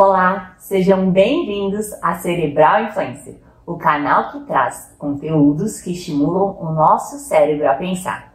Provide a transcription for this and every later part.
Olá, sejam bem-vindos a Cerebral Influencer, o canal que traz conteúdos que estimulam o nosso cérebro a pensar.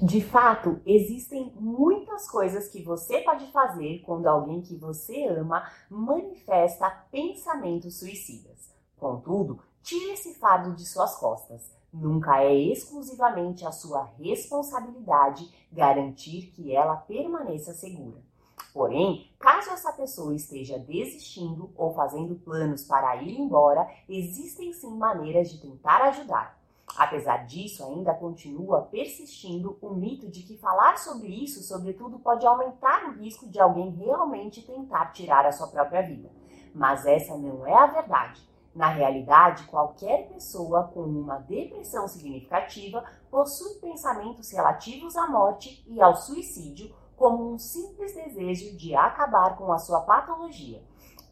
De fato, existem muitas coisas que você pode fazer quando alguém que você ama manifesta pensamentos suicidas. Contudo, tire esse fardo de suas costas. Nunca é exclusivamente a sua responsabilidade garantir que ela permaneça segura. Porém, caso essa pessoa esteja desistindo ou fazendo planos para ir embora, existem sim maneiras de tentar ajudar. Apesar disso, ainda continua persistindo o mito de que falar sobre isso, sobretudo, pode aumentar o risco de alguém realmente tentar tirar a sua própria vida. Mas essa não é a verdade. Na realidade, qualquer pessoa com uma depressão significativa possui pensamentos relativos à morte e ao suicídio como um simples desejo de acabar com a sua patologia.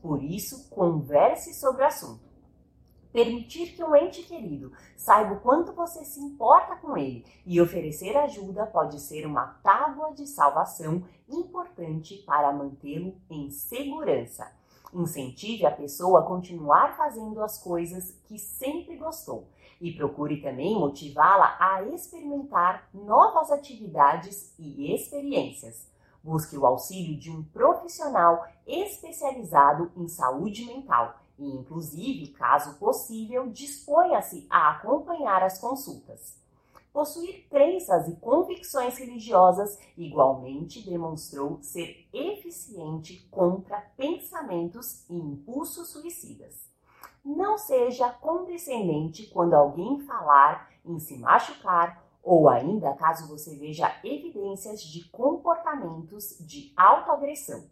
Por isso, converse sobre o assunto. Permitir que um ente querido saiba o quanto você se importa com ele e oferecer ajuda pode ser uma tábua de salvação importante para mantê-lo em segurança. Incentive a pessoa a continuar fazendo as coisas que sempre gostou e procure também motivá-la a experimentar novas atividades e experiências. Busque o auxílio de um profissional especializado em saúde mental e, inclusive, caso possível, disponha-se a acompanhar as consultas. Possuir crenças e convicções religiosas igualmente demonstrou ser eficiente contra pensamentos e impulsos suicidas. Seja condescendente quando alguém falar em se machucar ou ainda caso você veja evidências de comportamentos de autoagressão.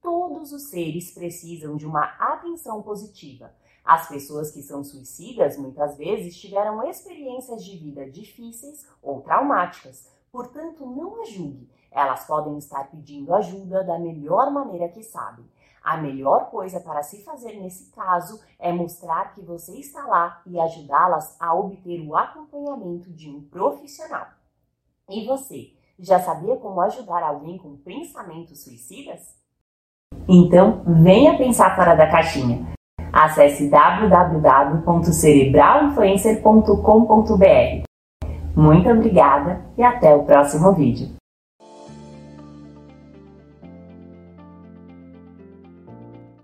Todos os seres precisam de uma atenção positiva. As pessoas que são suicidas muitas vezes tiveram experiências de vida difíceis ou traumáticas, portanto, não a julgue. Elas podem estar pedindo ajuda da melhor maneira que sabem. A melhor coisa para se fazer nesse caso é mostrar que você está lá e ajudá-las a obter o acompanhamento de um profissional. E você, já sabia como ajudar alguém com pensamentos suicidas? Então, venha pensar fora da caixinha. Acesse www.cerebralinfluencer.com.br. Muito obrigada e até o próximo vídeo.